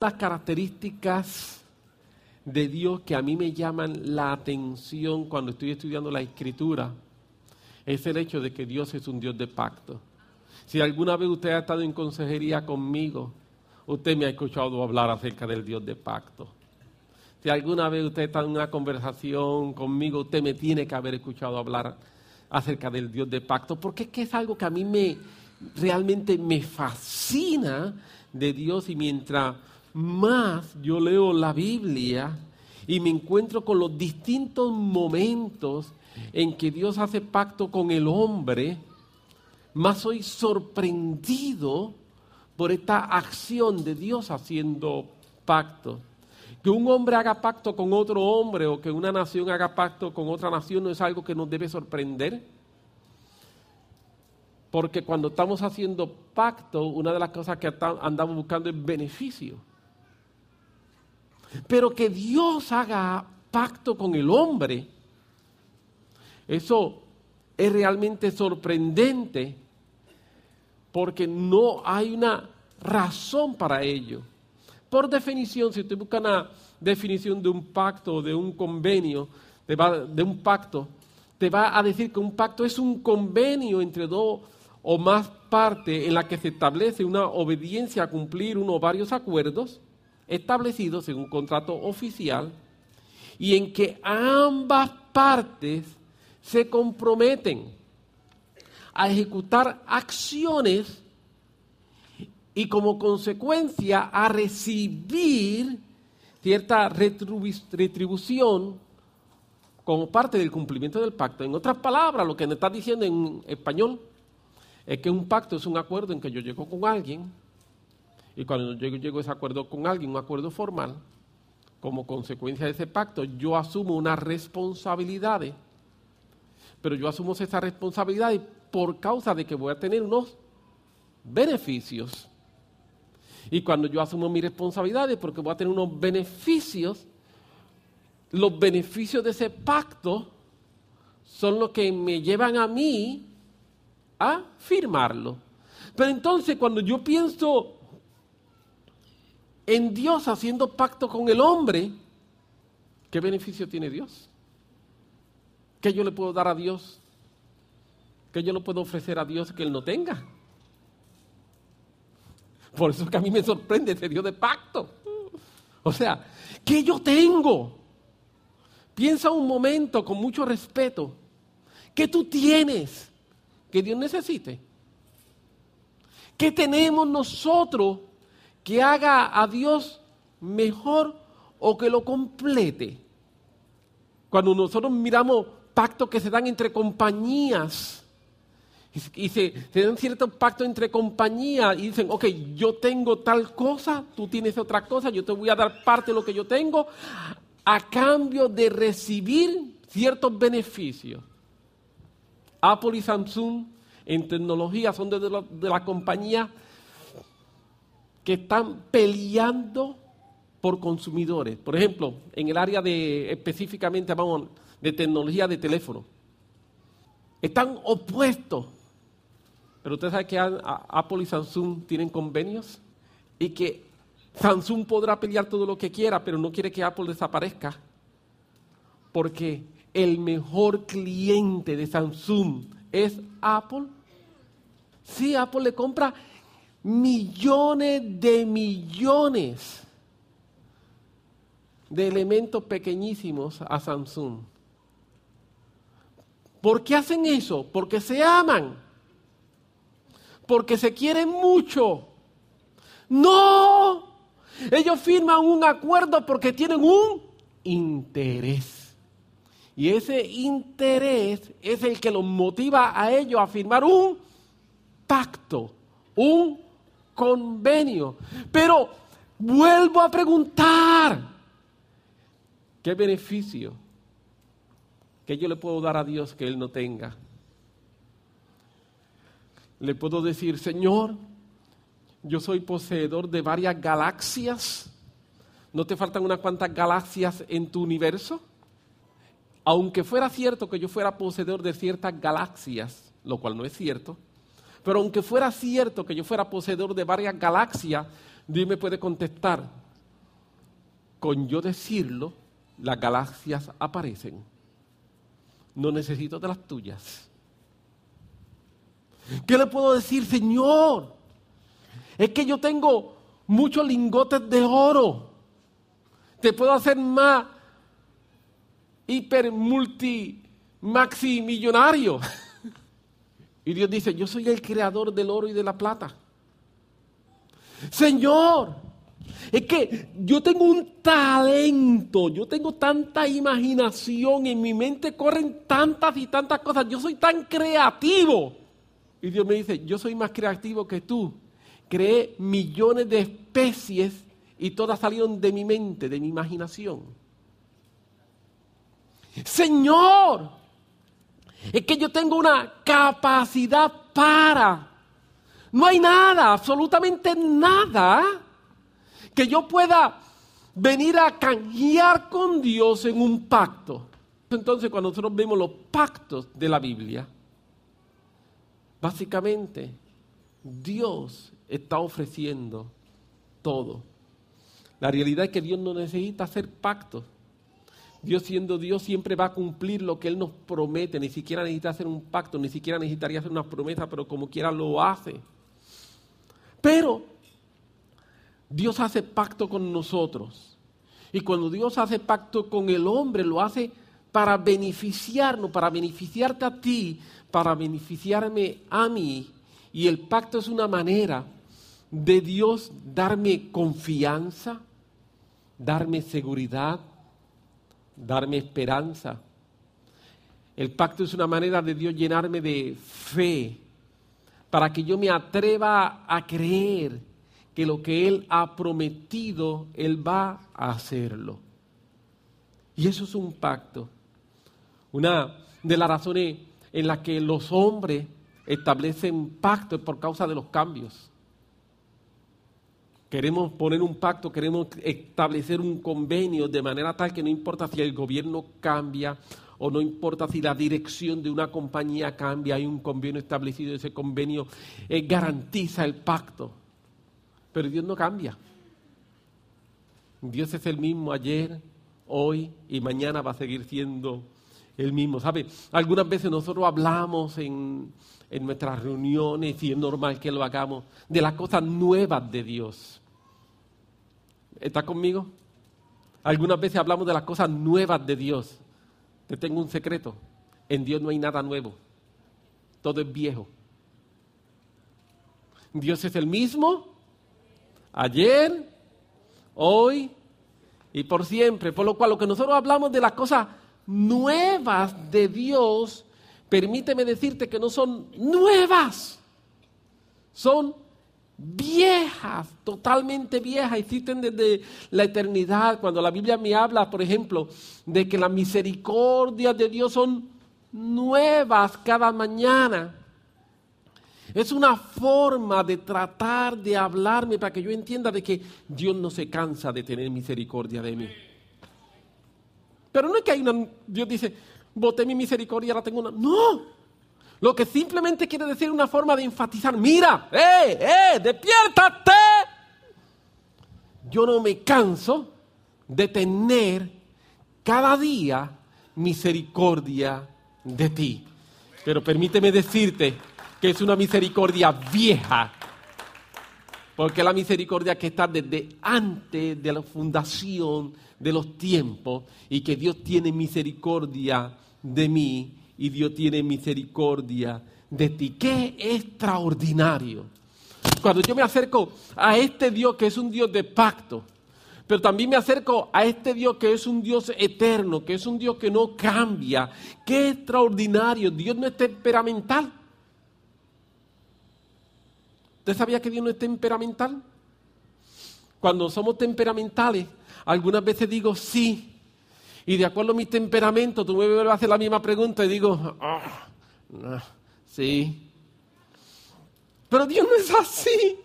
las características de Dios que a mí me llaman la atención cuando estoy estudiando la escritura es el hecho de que Dios es un Dios de pacto. Si alguna vez usted ha estado en consejería conmigo, usted me ha escuchado hablar acerca del Dios de pacto. Si alguna vez usted está en una conversación conmigo, usted me tiene que haber escuchado hablar acerca del Dios de pacto, porque es que es algo que a mí me realmente me fascina de Dios y mientras más yo leo la Biblia y me encuentro con los distintos momentos en que Dios hace pacto con el hombre, más soy sorprendido por esta acción de Dios haciendo pacto. Que un hombre haga pacto con otro hombre o que una nación haga pacto con otra nación no es algo que nos debe sorprender. Porque cuando estamos haciendo pacto, una de las cosas que andamos buscando es beneficio. Pero que Dios haga pacto con el hombre, eso es realmente sorprendente porque no hay una razón para ello. Por definición, si usted busca una definición de un pacto, de un convenio, de un pacto, te va a decir que un pacto es un convenio entre dos o más partes en la que se establece una obediencia a cumplir uno o varios acuerdos establecidos en un contrato oficial y en que ambas partes se comprometen a ejecutar acciones y como consecuencia a recibir cierta retribución como parte del cumplimiento del pacto. En otras palabras, lo que me está diciendo en español es que un pacto es un acuerdo en que yo llego con alguien y cuando yo llego a ese acuerdo con alguien, un acuerdo formal, como consecuencia de ese pacto, yo asumo unas responsabilidades, pero yo asumo esas responsabilidades por causa de que voy a tener unos beneficios. Y cuando yo asumo mis responsabilidades porque voy a tener unos beneficios, los beneficios de ese pacto son los que me llevan a mí a firmarlo. Pero entonces cuando yo pienso en Dios haciendo pacto con el hombre, ¿qué beneficio tiene Dios? ¿Qué yo le puedo dar a Dios? ¿Qué yo le puedo ofrecer a Dios que Él no tenga? Por eso es que a mí me sorprende ese Dios de pacto. O sea, ¿qué yo tengo? Piensa un momento con mucho respeto. ¿Qué tú tienes que Dios necesite? ¿Qué tenemos nosotros que haga a Dios mejor o que lo complete. Cuando nosotros miramos pactos que se dan entre compañías y se, dan ciertos pactos entre compañías y dicen, ok, yo tengo tal cosa, tú tienes otra cosa, yo te voy a dar parte de lo que yo tengo a cambio de recibir ciertos beneficios. Apple y Samsung en tecnología son de, la, de la compañía que están peleando por consumidores. Por ejemplo, en el área de específicamente vamos, de tecnología de teléfono. Están opuestos. Pero usted sabe que Apple y Samsung tienen convenios y que Samsung podrá pelear todo lo que quiera, pero no quiere que Apple desaparezca. Porque el mejor cliente de Samsung es Apple. Sí, Apple le compra millones de millones de elementos pequeñísimos a Samsung. ¿Por qué hacen eso? Porque se aman. Porque se quieren mucho. No. Ellos firman un acuerdo porque tienen un interés. Y ese interés es el que los motiva a ellos a firmar un pacto, un convenio. Pero vuelvo a preguntar, ¿qué beneficio que yo le puedo dar a Dios que Él no tenga? Le puedo decir, Señor, yo soy poseedor de varias galaxias. ¿No te faltan unas cuantas galaxias en tu universo? Aunque fuera cierto que yo fuera poseedor de ciertas galaxias, lo cual no es cierto, pero aunque fuera cierto que yo fuera poseedor de varias galaxias, Dios me puede contestar, con yo decirlo, las galaxias aparecen. No necesito de las tuyas. ¿Qué le puedo decir, Señor? Es que yo tengo muchos lingotes de oro. Te puedo hacer más hiper multi maxi millonario. Y Dios dice, yo soy el creador del oro y de la plata. Señor, es que yo tengo un talento, yo tengo tanta imaginación, en mi mente corren tantas y tantas cosas, yo soy tan creativo. Y Dios me dice, yo soy más creativo que tú. Creé millones de especies y todas salieron de mi mente, de mi imaginación. Señor, es que yo tengo una capacidad para. No hay nada, absolutamente nada que yo pueda venir a canjear con Dios en un pacto. Entonces, cuando nosotros vemos los pactos de la Biblia, básicamente Dios está ofreciendo todo. La realidad es que Dios no necesita hacer pactos. Dios siendo Dios siempre va a cumplir lo que Él nos promete. Ni siquiera necesita hacer un pacto, ni siquiera necesitaría hacer una promesa, pero como quiera lo hace. Pero Dios hace pacto con nosotros. Y cuando Dios hace pacto con el hombre, lo hace para beneficiarnos, para beneficiarte a ti, para beneficiarme a mí. Y el pacto es una manera de Dios darme confianza, darme seguridad, darme esperanza. El pacto es una manera de Dios llenarme de fe, para que yo me atreva a creer que lo que Él ha prometido, Él va a hacerlo. Y eso es un pacto. Una de las razones en las que los hombres establecen pactos es por causa de los cambios. Queremos poner un pacto, queremos establecer un convenio de manera tal que no importa si el gobierno cambia o no importa si la dirección de una compañía cambia, hay un convenio establecido, ese convenio eh, garantiza el pacto. Pero Dios no cambia. Dios es el mismo ayer, hoy y mañana va a seguir siendo el mismo. ¿Sabe? Algunas veces nosotros hablamos en, en nuestras reuniones y es normal que lo hagamos de las cosas nuevas de Dios. ¿Está conmigo? Algunas veces hablamos de las cosas nuevas de Dios. Te tengo un secreto. En Dios no hay nada nuevo. Todo es viejo. Dios es el mismo ayer, hoy y por siempre. Por lo cual, lo que nosotros hablamos de las cosas nuevas de Dios, permíteme decirte que no son nuevas, son viejas, totalmente viejas, existen desde la eternidad. Cuando la Biblia me habla, por ejemplo, de que las misericordias de Dios son nuevas cada mañana. Es una forma de tratar de hablarme para que yo entienda de que Dios no se cansa de tener misericordia de mí. Pero no es que hay una, Dios dice, boté mi misericordia, ahora tengo una. No. Lo que simplemente quiere decir una forma de enfatizar, mira, eh, eh, despiértate. Yo no me canso de tener cada día misericordia de ti. Pero permíteme decirte que es una misericordia vieja, porque la misericordia que está desde antes de la fundación de los tiempos y que Dios tiene misericordia de mí y Dios tiene misericordia de ti. Qué extraordinario. Cuando yo me acerco a este Dios que es un Dios de pacto, pero también me acerco a este Dios que es un Dios eterno, que es un Dios que no cambia. Qué extraordinario. Dios no es temperamental. ¿Usted sabía que Dios no es temperamental? Cuando somos temperamentales, algunas veces digo sí, y de acuerdo a mi temperamento, tú me vuelves a hacer la misma pregunta y digo, ah, sí. Pero Dios no es así.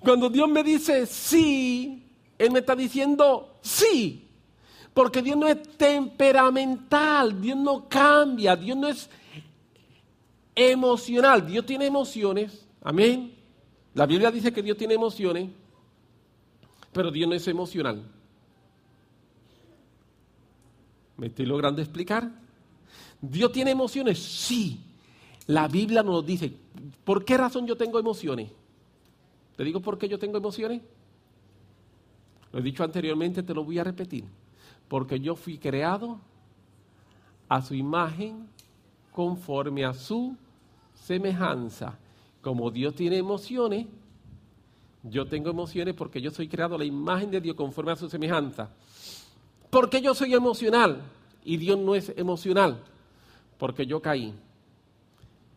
Cuando Dios me dice sí, Él me está diciendo sí. Porque Dios no es temperamental, Dios no cambia, Dios no es emocional. Dios tiene emociones, Amén. La Biblia dice que Dios tiene emociones, pero Dios no es emocional. ¿Me estoy logrando explicar? ¿Dios tiene emociones? Sí. La Biblia nos dice. ¿Por qué razón yo tengo emociones? ¿Te digo por qué yo tengo emociones? Lo he dicho anteriormente, te lo voy a repetir. Porque yo fui creado a su imagen conforme a su semejanza. Como Dios tiene emociones, yo tengo emociones porque yo soy creado a la imagen de Dios conforme a su semejanza. ¿Por qué yo soy emocional y Dios no es emocional? Porque yo caí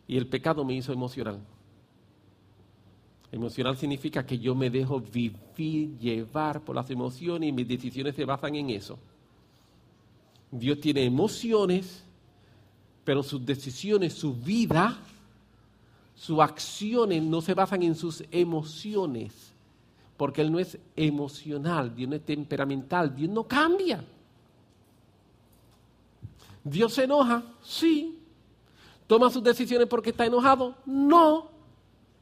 y el pecado me hizo emocional. Emocional significa que yo me dejo vivir, llevar por las emociones y mis decisiones se basan en eso. Dios tiene emociones, pero sus decisiones, su vida, sus acciones no se basan en sus emociones, porque Él no es emocional, Dios no es temperamental, Dios no cambia. Dios se enoja, sí. ¿Toma sus decisiones porque está enojado? No.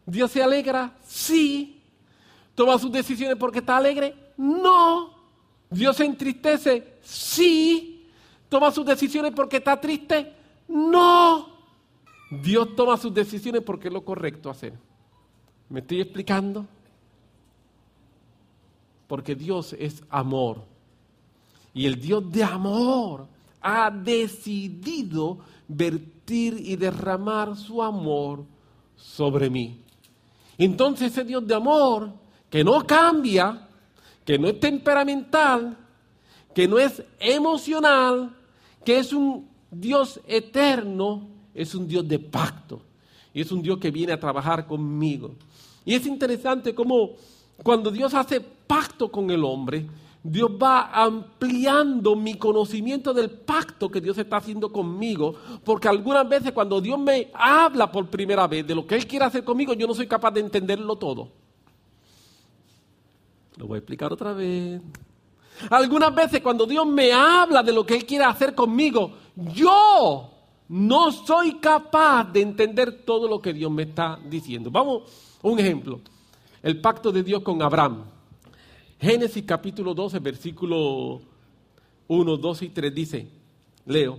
Dios se alegra, sí. ¿Toma sus decisiones porque está alegre? No. Dios se entristece, sí. ¿Toma sus decisiones porque está triste? No. Dios toma sus decisiones porque es lo correcto hacer. ¿Me estoy explicando? Porque Dios es amor. Y el Dios de amor ha decidido vertir y derramar su amor sobre mí. Entonces ese Dios de amor, que no cambia, que no es temperamental, que no es emocional, que es un Dios eterno, es un Dios de pacto. Y es un Dios que viene a trabajar conmigo. Y es interesante cómo cuando Dios hace pacto con el hombre, Dios va ampliando mi conocimiento del pacto que Dios está haciendo conmigo, porque algunas veces cuando Dios me habla por primera vez de lo que Él quiere hacer conmigo, yo no soy capaz de entenderlo todo. Lo voy a explicar otra vez. Algunas veces cuando Dios me habla de lo que Él quiere hacer conmigo, yo no soy capaz de entender todo lo que Dios me está diciendo. Vamos, un ejemplo. El pacto de Dios con Abraham. Génesis capítulo 12, versículo 1, 2 y 3 dice, leo,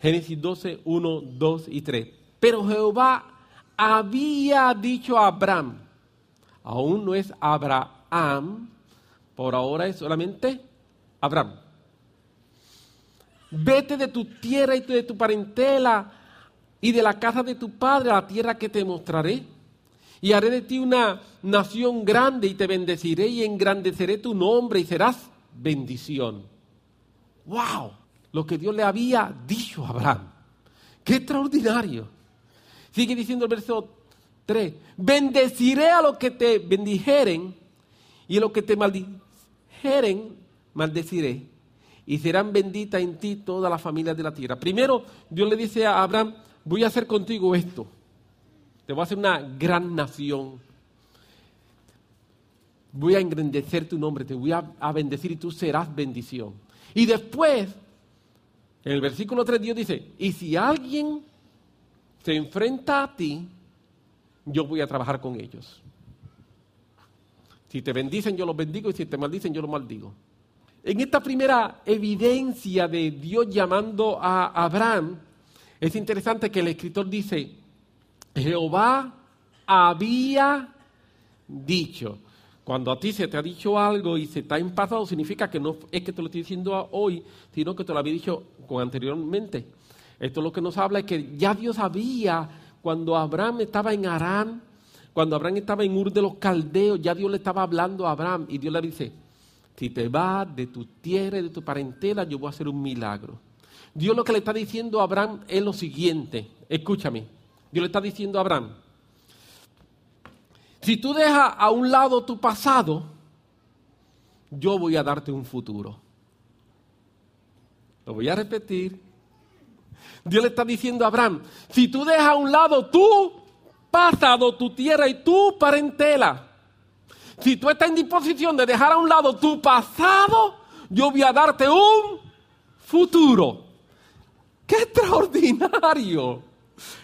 Génesis 12, 1, 2 y 3. Pero Jehová había dicho a Abraham, aún no es Abraham, por ahora es solamente Abraham. Vete de tu tierra y de tu parentela y de la casa de tu padre a la tierra que te mostraré y haré de ti una nación grande y te bendeciré y engrandeceré tu nombre y serás bendición. ¡Wow! Lo que Dios le había dicho a Abraham. ¡Qué extraordinario! Sigue diciendo el verso 3. Bendeciré a los que te bendijeren y a los que te maldijeren, maldeciré. Y serán benditas en ti todas las familias de la tierra. Primero, Dios le dice a Abraham, voy a hacer contigo esto te voy a hacer una gran nación. Voy a engrandecer tu nombre, te voy a, bendecir y tú serás bendición. Y después, en el versículo 3 Dios dice, y si alguien se enfrenta a ti, yo voy a trabajar con ellos. Si te bendicen, yo los bendigo, y si te maldicen, yo los maldigo. En esta primera evidencia de Dios llamando a Abraham, es interesante que el escritor dice, Jehová había dicho. Cuando a ti se te ha dicho algo y se te ha en pasado, significa que no es que te lo estoy diciendo hoy, sino que te lo había dicho con anteriormente. Esto lo que nos habla es que ya Dios sabía cuando Abraham estaba en Arán, cuando Abraham estaba en Ur de los Caldeos, ya Dios le estaba hablando a Abraham y Dios le dice, si te vas de tu tierra y de tu parentela, yo voy a hacer un milagro. Dios lo que le está diciendo a Abraham es lo siguiente, escúchame, Dios le está diciendo a Abraham, si tú dejas a un lado tu pasado, yo voy a darte un futuro. Lo voy a repetir. Dios le está diciendo a Abraham, si tú dejas a un lado tu pasado, tu tierra y tu parentela, si tú estás en disposición de dejar a un lado tu pasado, yo voy a darte un futuro. ¡Qué extraordinario!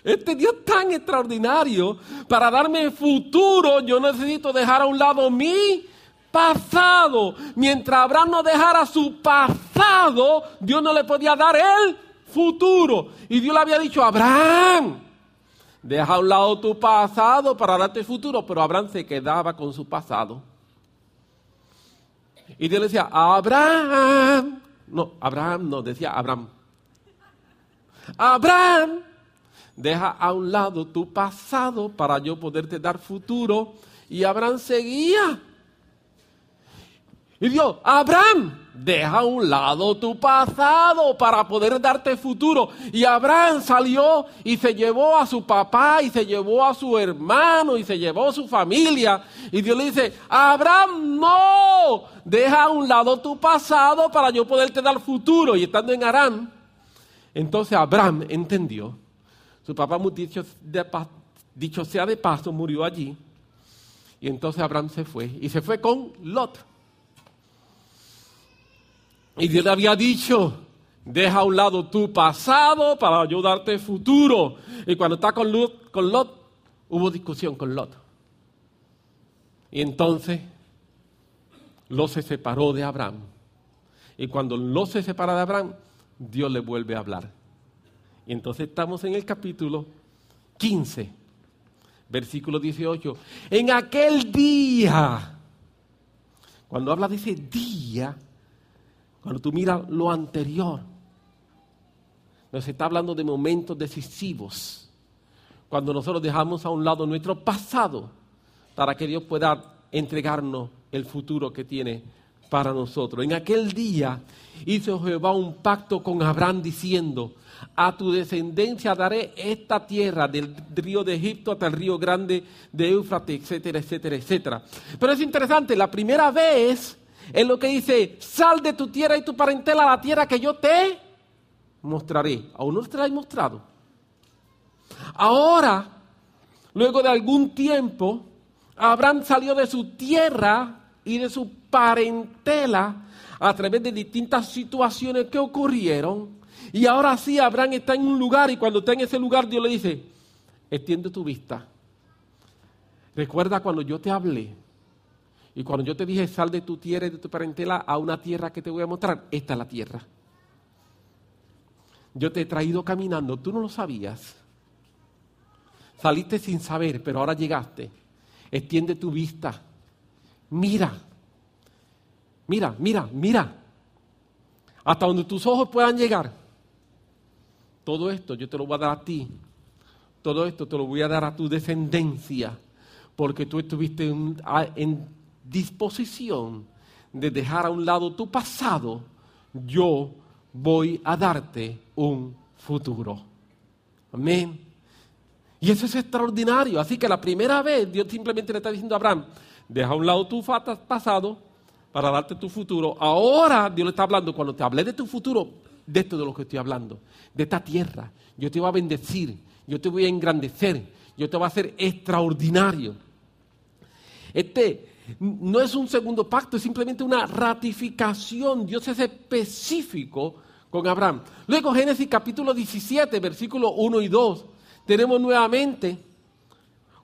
Este Dios tan extraordinario, para darme futuro, yo necesito dejar a un lado mi pasado. Mientras Abraham no dejara su pasado, Dios no le podía dar el futuro. Y Dios le había dicho, Abraham, deja a un lado tu pasado para darte futuro. Pero Abraham se quedaba con su pasado. Y Dios le decía, Abraham, no, Abraham no, decía Abraham. Abraham, deja a un lado tu pasado para yo poderte dar futuro. Y Abraham seguía. Y Dios, Abraham, deja a un lado tu pasado para poder darte futuro. Y Abraham salió y se llevó a su papá y se llevó a su hermano y se llevó a su familia. Y Dios le dice, Abraham, no, deja a un lado tu pasado para yo poderte dar futuro. Y estando en Aram, entonces Abraham entendió. Su papá, dicho, dicho sea de paso, murió allí. Y entonces Abraham se fue. Y se fue con Lot. Y Dios le había dicho, deja a un lado tu pasado para ayudarte futuro. Y cuando está con Lot, con Lot, hubo discusión con Lot. Y entonces Lot se separó de Abraham. Y cuando Lot se separa de Abraham, Dios le vuelve a hablar. Y entonces estamos en el capítulo 15, versículo 18. En aquel día, cuando habla de ese día, cuando tú miras lo anterior, nos está hablando de momentos decisivos. Cuando nosotros dejamos a un lado nuestro pasado para que Dios pueda entregarnos el futuro que tiene para nosotros. En aquel día hizo Jehová un pacto con Abraham diciendo, a tu descendencia daré esta tierra del río de Egipto hasta el río grande de Éufrates, etcétera, etcétera, etcétera. Pero es interesante, la primera vez es lo que dice, sal de tu tierra y tu parentela a la tierra que yo te mostraré. Aún no te la he mostrado. Ahora, luego de algún tiempo, Abraham salió de su tierra y de su parentela a través de distintas situaciones que ocurrieron. Y ahora sí, Abraham está en un lugar y cuando está en ese lugar Dios le dice, extiende tu vista. Recuerda cuando yo te hablé y cuando yo te dije, sal de tu tierra y de tu parentela a una tierra que te voy a mostrar, esta es la tierra. Yo te he traído caminando, tú no lo sabías. Saliste sin saber, pero ahora llegaste. Extiende tu vista. Mira. Mira, mira, mira. Hasta donde tus ojos puedan llegar. Todo esto yo te lo voy a dar a ti. Todo esto te lo voy a dar a tu descendencia. Porque tú estuviste en, en disposición de dejar a un lado tu pasado, yo voy a darte un futuro. Amén. Y eso es extraordinario. Así que la primera vez Dios simplemente le está diciendo a Abraham, deja a un lado tu pasado para darte tu futuro. Ahora Dios le está hablando, cuando te hablé de tu futuro, de esto de lo que estoy hablando, de esta tierra, yo te voy a bendecir, yo te voy a engrandecer, yo te voy a hacer extraordinario. Este, no es un segundo pacto, es simplemente una ratificación. Dios es específico con Abraham. Luego Génesis capítulo 17, versículos 1 y 2, tenemos nuevamente,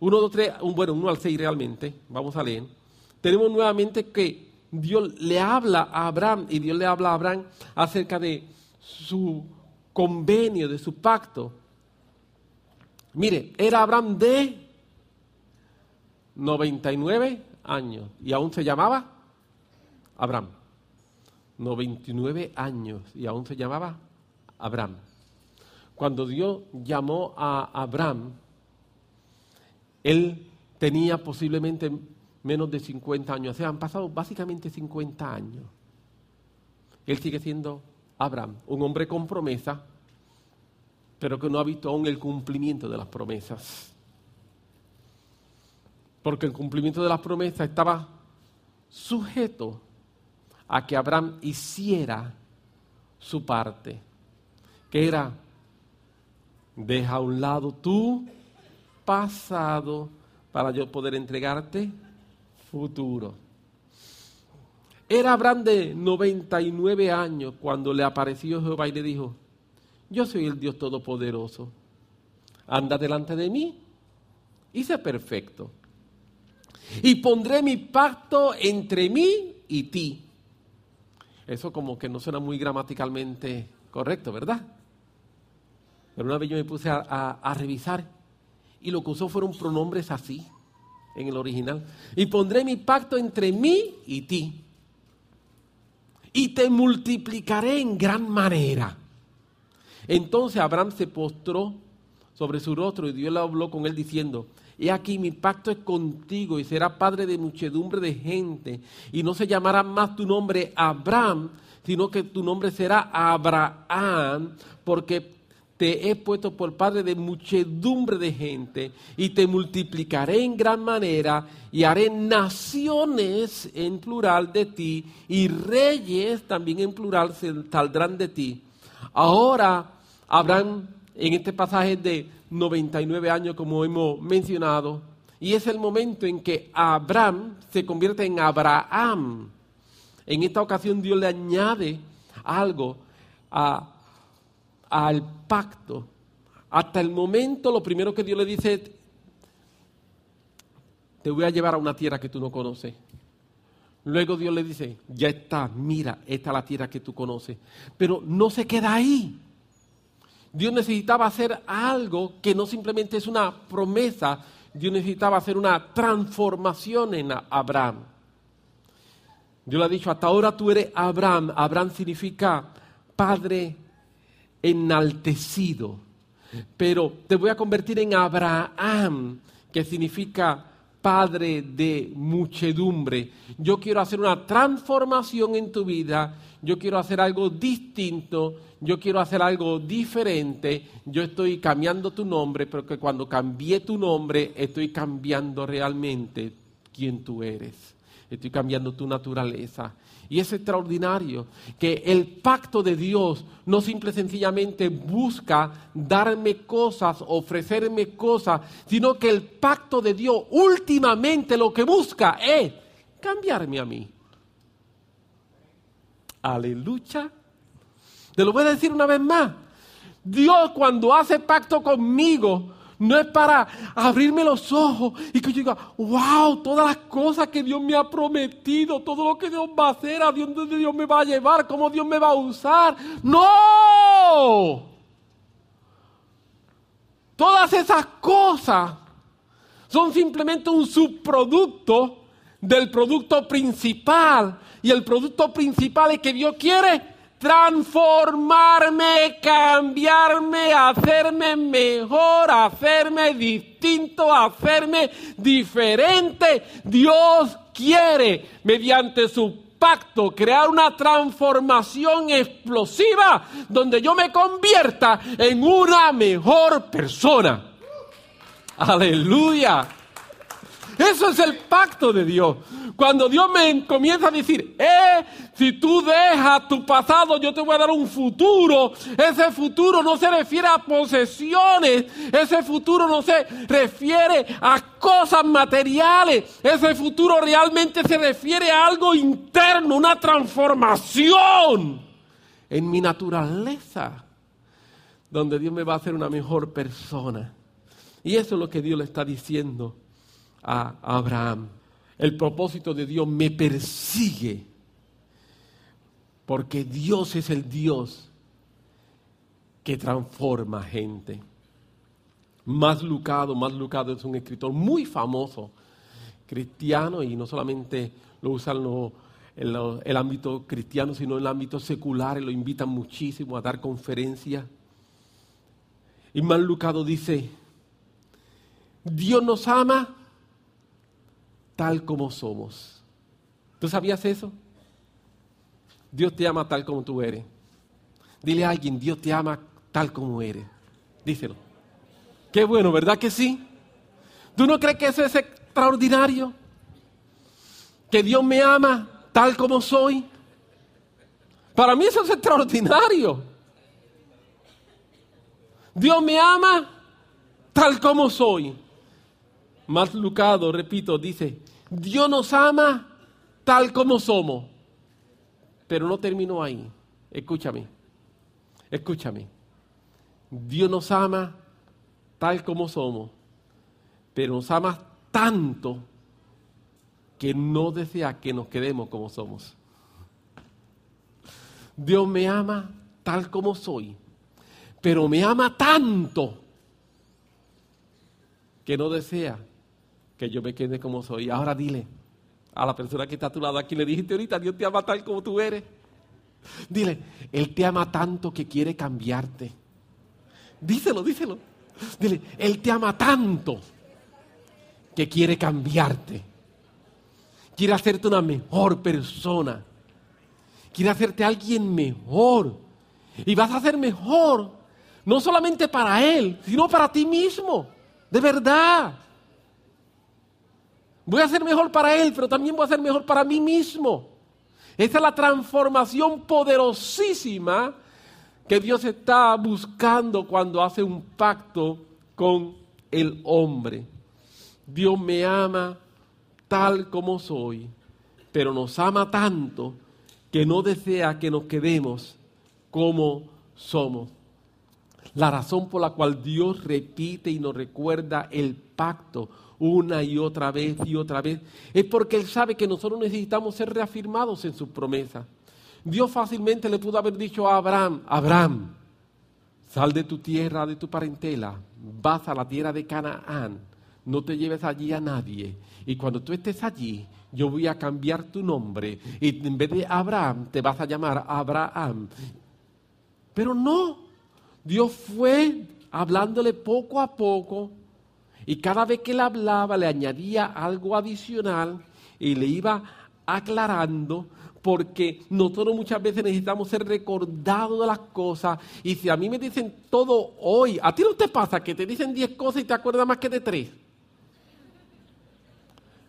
1, 2, 3, bueno, 1 al 6 realmente, vamos a leer, tenemos nuevamente que Dios le habla a Abraham y Dios le habla a Abraham acerca de su convenio, de su pacto. Mire, era Abraham de 99 años y aún se llamaba Abraham. 99 años y aún se llamaba Abraham. Cuando Dios llamó a Abraham, él tenía posiblemente menos de 50 años. O han pasado básicamente 50 años. Él sigue siendo Abraham, un hombre con promesa, pero que no ha visto aún el cumplimiento de las promesas porque el cumplimiento de las promesas estaba sujeto a que Abraham hiciera su parte, que era, deja a un lado tu pasado para yo poder entregarte futuro. Era Abraham de 99 años cuando le apareció Jehová y le dijo, yo soy el Dios Todopoderoso, anda delante de mí y sé perfecto. Y pondré mi pacto entre mí y ti. Eso como que no suena muy gramaticalmente correcto, ¿verdad? Pero una vez yo me puse a, revisar y lo que usó fueron pronombres así en el original. Y pondré mi pacto entre mí y ti. Y te multiplicaré en gran manera. Entonces Abraham se postró sobre su rostro y Dios le habló con él diciendo, He aquí mi pacto es contigo y será padre de muchedumbre de gente. Y no se llamará más tu nombre Abraham, sino que tu nombre será Abraham, porque te he puesto por padre de muchedumbre de gente y te multiplicaré en gran manera y haré naciones en plural de ti y reyes también en plural saldrán de ti. Ahora Abraham en este pasaje de 99 años como hemos mencionado y es el momento en que Abraham se convierte en Abraham. En esta ocasión Dios le añade algo a al pacto. Hasta el momento lo primero que Dios le dice es, te voy a llevar a una tierra que tú no conoces. Luego Dios le dice, ya está, mira, esta es la tierra que tú conoces. Pero no se queda ahí. Dios necesitaba hacer algo que no simplemente es una promesa, Dios necesitaba hacer una transformación en Abraham. Dios le ha dicho, hasta ahora tú eres Abraham. Abraham significa padre enaltecido. Pero te voy a convertir en Abraham, que significa padre de muchedumbre. Yo quiero hacer una transformación en tu vida. Yo quiero hacer algo distinto. Yo quiero hacer algo diferente. Yo estoy cambiando tu nombre, pero que cuando cambié tu nombre, estoy cambiando realmente quién tú eres. Estoy cambiando tu naturaleza. Y es extraordinario que el pacto de Dios no simple sencillamente busca darme cosas, ofrecerme cosas, sino que el pacto de Dios últimamente lo que busca es cambiarme a mí. Aleluya. Te lo voy a decir una vez más. Dios cuando hace pacto conmigo, no es para abrirme los ojos y que yo diga, wow, todas las cosas que Dios me ha prometido, todo lo que Dios va a hacer, a dónde Dios me va a llevar, cómo Dios me va a usar. No. Todas esas cosas son simplemente un subproducto del producto principal. Y el producto principal es que Dios quiere transformarme, cambiarme, hacerme mejor, hacerme distinto, hacerme diferente. Dios quiere, mediante su pacto, crear una transformación explosiva donde yo me convierta en una mejor persona. Aleluya. Eso es el pacto de Dios. Cuando Dios me comienza a decir, eh, si tú dejas tu pasado, yo te voy a dar un futuro. Ese futuro no se refiere a posesiones. Ese futuro no se refiere a cosas materiales. Ese futuro realmente se refiere a algo interno, una transformación en mi naturaleza. Donde Dios me va a hacer una mejor persona. Y eso es lo que Dios le está diciendo a Abraham. El propósito de Dios me persigue porque Dios es el Dios que transforma gente. Más Lucado, más Lucado es un escritor muy famoso, cristiano, y no solamente lo usan en el ámbito cristiano, sino en el ámbito secular, y lo invitan muchísimo a dar conferencias. Y Lucado dice, Dios nos ama tal como somos. ¿Tú sabías eso? Dios te ama tal como tú eres. Dile a alguien, Dios te ama tal como eres. Díselo. Qué bueno, ¿verdad que sí? ¿Tú no crees que eso es extraordinario? Que Dios me ama tal como soy. Para mí eso es extraordinario. Dios me ama tal como soy. Más Lucado, repito, dice, Dios nos ama tal como somos. Pero no terminó ahí. Escúchame. Escúchame. Dios nos ama tal como somos. Pero nos ama tanto que no desea que nos quedemos como somos. Dios me ama tal como soy, pero me ama tanto que no desea que yo me quede como soy. Ahora dile a la persona que está a tu lado, aquí le dijiste ahorita, Dios te ama tal como tú eres. Dile, Él te ama tanto que quiere cambiarte. Díselo, díselo. Dile, Él te ama tanto que quiere cambiarte. Quiere hacerte una mejor persona. Quiere hacerte alguien mejor. Y vas a ser mejor, no solamente para Él, sino para ti mismo. De verdad. Voy a ser mejor para Él, pero también voy a ser mejor para mí mismo. Esa es la transformación poderosísima que Dios está buscando cuando hace un pacto con el hombre. Dios me ama tal como soy, pero nos ama tanto que no desea que nos quedemos como somos. La razón por la cual Dios repite y nos recuerda el pacto una y otra vez y otra vez, es porque Él sabe que nosotros necesitamos ser reafirmados en sus promesas. Dios fácilmente le pudo haber dicho a Abraham, Abraham, sal de tu tierra, de tu parentela, vas a la tierra de Canaán, no te lleves allí a nadie, y cuando tú estés allí, yo voy a cambiar tu nombre, y en vez de Abraham, te vas a llamar Abraham. Pero no, Dios fue hablándole poco a poco y cada vez que él hablaba le añadía algo adicional y le iba aclarando porque nosotros muchas veces necesitamos ser recordados de las cosas y si a mí me dicen todo hoy, a ti no te pasa que te dicen diez cosas y te acuerdas más que de tres.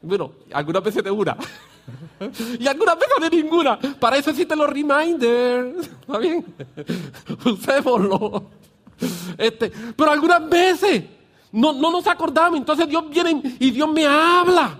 Bueno, algunas veces de una. y algunas veces de ninguna. Para eso existen los reminders. ¿Está bien? Usémoslo. Este, pero algunas veces no, no nos acordamos. Entonces Dios viene y Dios me habla.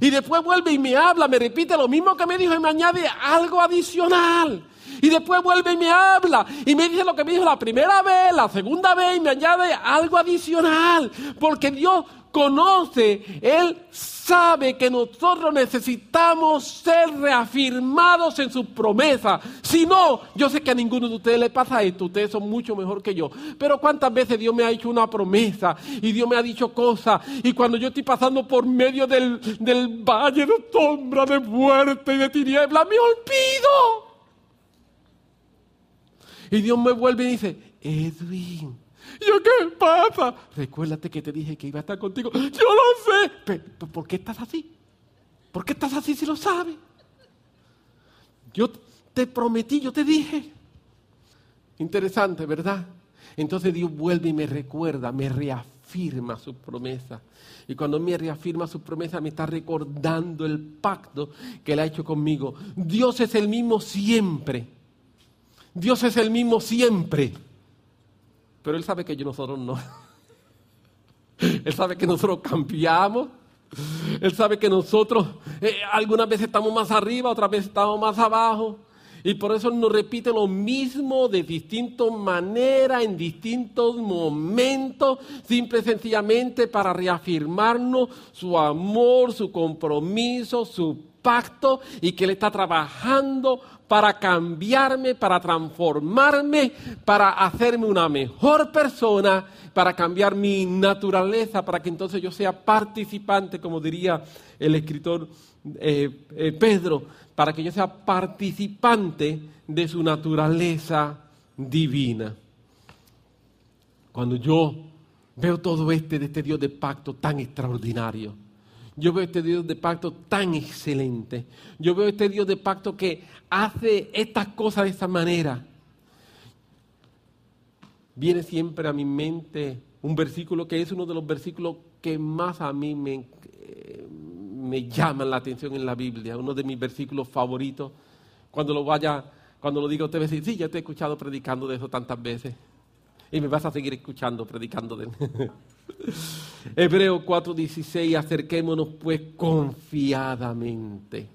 Y después vuelve y me habla, me repite lo mismo que me dijo y me añade algo adicional. Y después vuelve y me habla y me dice lo que me dijo la primera vez, la segunda vez y me añade algo adicional. Porque Dios conoce, Él sabe que nosotros necesitamos ser reafirmados en su promesa. Si no, yo sé que a ninguno de ustedes le pasa esto, ustedes son mucho mejor que yo. Pero cuántas veces Dios me ha hecho una promesa y Dios me ha dicho cosas y cuando yo estoy pasando por medio del, del valle de sombra, de muerte y de tiniebla, me olvido. Y Dios me vuelve y dice, Edwin, yo, ¿qué pasa? Recuérdate que te dije que iba a estar contigo. Yo lo sé. Pero, ¿Por qué estás así? ¿Por qué estás así si lo sabes? Yo te prometí, yo te dije. Interesante, ¿verdad? Entonces Dios vuelve y me recuerda, me reafirma su promesa. Y cuando me reafirma su promesa, me está recordando el pacto que Él ha hecho conmigo. Dios es el mismo siempre. Dios es el mismo siempre. Pero Él sabe que nosotros no. Él sabe que nosotros cambiamos. Él sabe que nosotros eh, algunas veces estamos más arriba, otras veces estamos más abajo. Y por eso nos repite lo mismo de distintas maneras, en distintos momentos, simple y sencillamente para reafirmarnos su amor, su compromiso, su pacto y que Él está trabajando para cambiarme, para transformarme, para hacerme una mejor persona, para cambiar mi naturaleza, para que entonces yo sea participante, como diría el escritor eh, eh, Pedro, para que yo sea participante de su naturaleza divina. Cuando yo veo todo este de este Dios de pacto tan extraordinario, yo veo este Dios de pacto tan excelente. Yo veo este Dios de pacto que hace estas cosas de esta manera. Viene siempre a mi mente un versículo que es uno de los versículos que más a mí me, eh, me llaman la atención en la Biblia, uno de mis versículos favoritos. Cuando lo vaya, cuando lo diga usted va a decir, sí, ya te he escuchado predicando de eso tantas veces. Y me vas a seguir escuchando predicando de él. Hebreo 4:16, acerquémonos pues confiadamente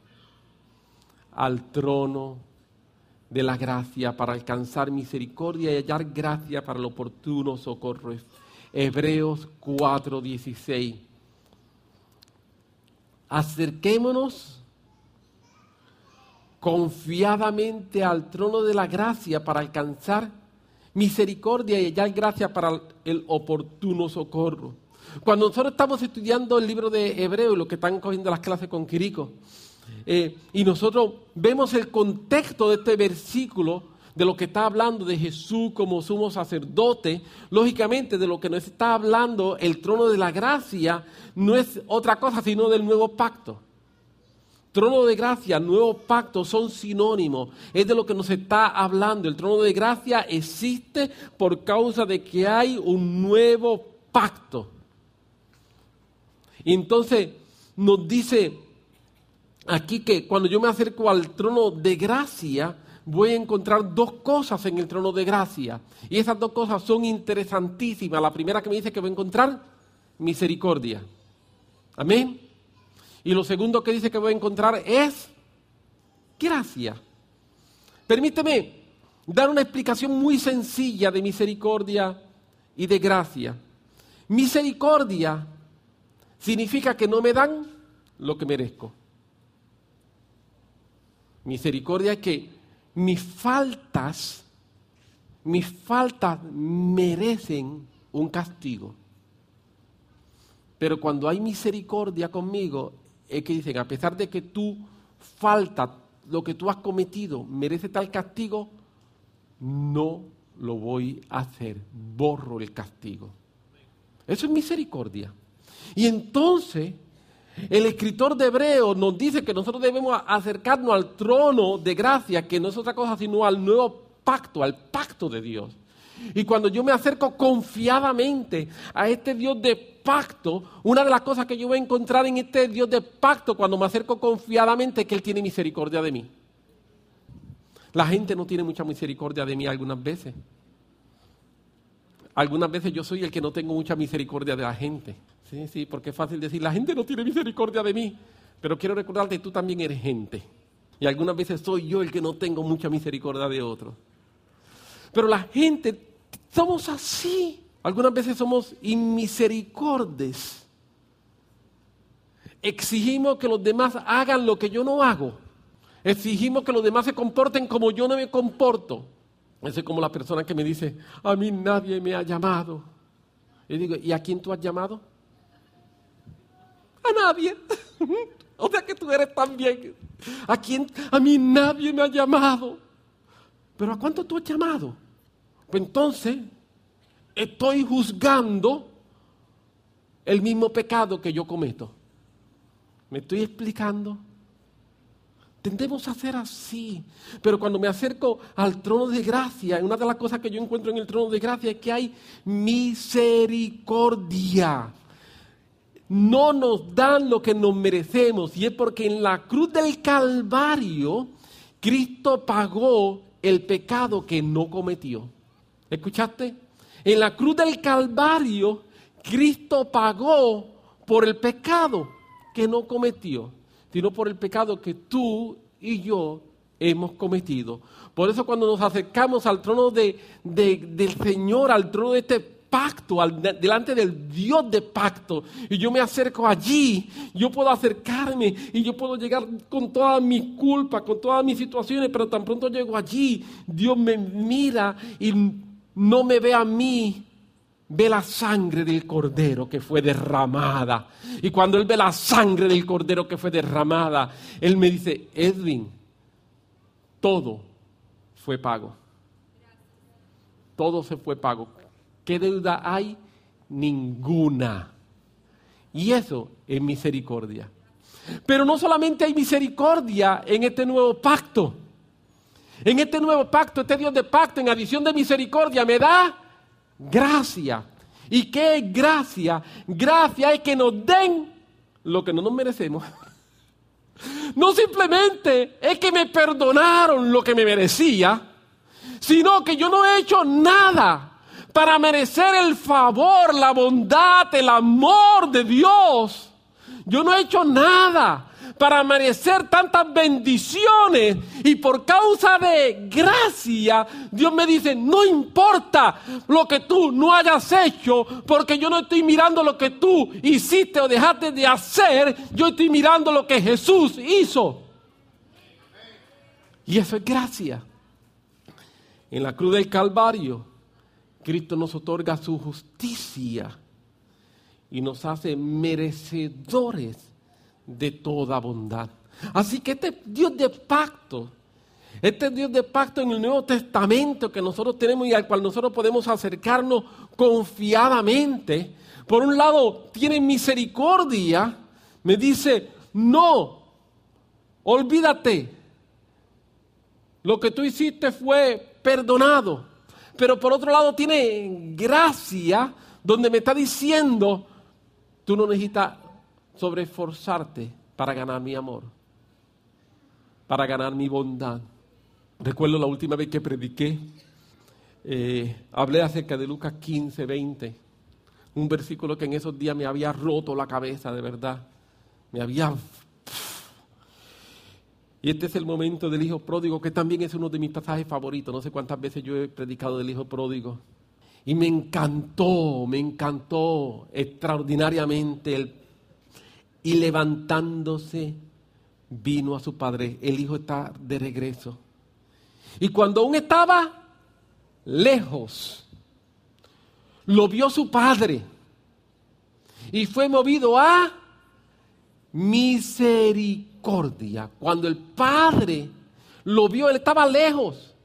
al trono de la gracia para alcanzar misericordia y hallar gracia para el oportuno socorro. Hebreos 4:16. acerquémonos confiadamente al trono de la gracia para alcanzar misericordia y hallar gracia para el oportuno socorro. Cuando nosotros estamos estudiando el libro de Hebreo, lo que están cogiendo las clases con Quirico, eh, y nosotros vemos el contexto de este versículo, de lo que está hablando de Jesús como sumo sacerdote, lógicamente de lo que nos está hablando el trono de la gracia no es otra cosa sino del nuevo pacto. Trono de gracia, nuevo pacto son sinónimos. Es de lo que nos está hablando. El trono de gracia existe por causa de que hay un nuevo pacto. Y entonces nos dice aquí que cuando yo me acerco al trono de gracia, voy a encontrar dos cosas en el trono de gracia. Y esas dos cosas son interesantísimas. La primera que me dice que voy a encontrar misericordia. Amén. Y lo segundo que dice que voy a encontrar es gracia. Permíteme dar una explicación muy sencilla de misericordia y de gracia. Misericordia significa que no me dan lo que merezco. Misericordia es que mis faltas, mis faltas merecen un castigo. Pero cuando hay misericordia conmigo, es que dicen, a pesar de que tú falta, lo que tú has cometido merece tal castigo, no lo voy a hacer, borro el castigo. Eso es misericordia. Y entonces, el escritor de Hebreo nos dice que nosotros debemos acercarnos al trono de gracia, que no es otra cosa sino al nuevo pacto, al pacto de Dios. Y cuando yo me acerco confiadamente a este Dios de pacto, una de las cosas que yo voy a encontrar en este Dios de pacto cuando me acerco confiadamente es que Él tiene misericordia de mí. La gente no tiene mucha misericordia de mí algunas veces. Algunas veces yo soy el que no tengo mucha misericordia de la gente. Sí, sí, porque es fácil decir, la gente no tiene misericordia de mí. Pero quiero recordarte, tú también eres gente. Y algunas veces soy yo el que no tengo mucha misericordia de otros. Pero la gente, somos así. Algunas veces somos inmisericordes. Exigimos que los demás hagan lo que yo no hago. Exigimos que los demás se comporten como yo no me comporto. Ese es como la persona que me dice, a mí nadie me ha llamado. Y digo, ¿y a quién tú has llamado? A nadie. o sea que tú eres también. ¿A quién? A mí nadie me ha llamado. Pero ¿a cuánto tú has llamado? Entonces estoy juzgando el mismo pecado que yo cometo. ¿Me estoy explicando? Tendemos a hacer así. Pero cuando me acerco al trono de gracia, una de las cosas que yo encuentro en el trono de gracia es que hay misericordia. No nos dan lo que nos merecemos. Y es porque en la cruz del Calvario, Cristo pagó el pecado que no cometió. ¿Escuchaste? En la cruz del Calvario, Cristo pagó por el pecado que no cometió, sino por el pecado que tú y yo hemos cometido. Por eso cuando nos acercamos al trono de, del Señor, al trono de este pacto, delante del Dios de pacto, y yo me acerco allí, yo puedo acercarme y yo puedo llegar con todas mis culpas, con todas mis situaciones, pero tan pronto llego allí, Dios me mira y no me ve a mí, ve la sangre del cordero que fue derramada. Y cuando Él ve la sangre del cordero que fue derramada, Él me dice, Edwin, todo fue pago. Todo se fue pago. ¿Qué deuda hay? Ninguna. Y eso es misericordia. Pero no solamente hay misericordia en este nuevo pacto. En este nuevo pacto, este Dios de pacto, en adición de misericordia, me da gracia. ¿Y qué es gracia? Gracia es que nos den lo que no nos merecemos. No simplemente es que me perdonaron lo que me merecía, sino que yo no he hecho nada para merecer el favor, la bondad, el amor de Dios. Yo no he hecho nada para merecer tantas bendiciones. Y por causa de gracia, Dios me dice, no importa lo que tú no hayas hecho, porque yo no estoy mirando lo que tú hiciste o dejaste de hacer, yo estoy mirando lo que Jesús hizo. Y eso es gracia. En la cruz del Calvario, Cristo nos otorga su justicia y nos hace merecedores de toda bondad. Así que este Dios de pacto, este Dios de pacto en el Nuevo Testamento que nosotros tenemos y al cual nosotros podemos acercarnos confiadamente, por un lado tiene misericordia, me dice, no, olvídate, lo que tú hiciste fue perdonado. Pero por otro lado tiene gracia donde me está diciendo, tú no necesitas sobreesforzarte para ganar mi amor, para ganar mi bondad. Recuerdo la última vez que prediqué, eh, hablé acerca de Lucas 15, 20, un versículo que en esos días me había roto la cabeza, de verdad. Me había y este es el momento del hijo pródigo, que también es uno de mis pasajes favoritos. No sé cuántas veces yo he predicado del hijo pródigo. Y me encantó, me encantó extraordinariamente. El, y levantándose, vino a su padre. El hijo está de regreso. Y cuando aún estaba lejos, lo vio su padre. Y fue movido a misericordia. Cuando el Padre lo vio, él estaba lejos.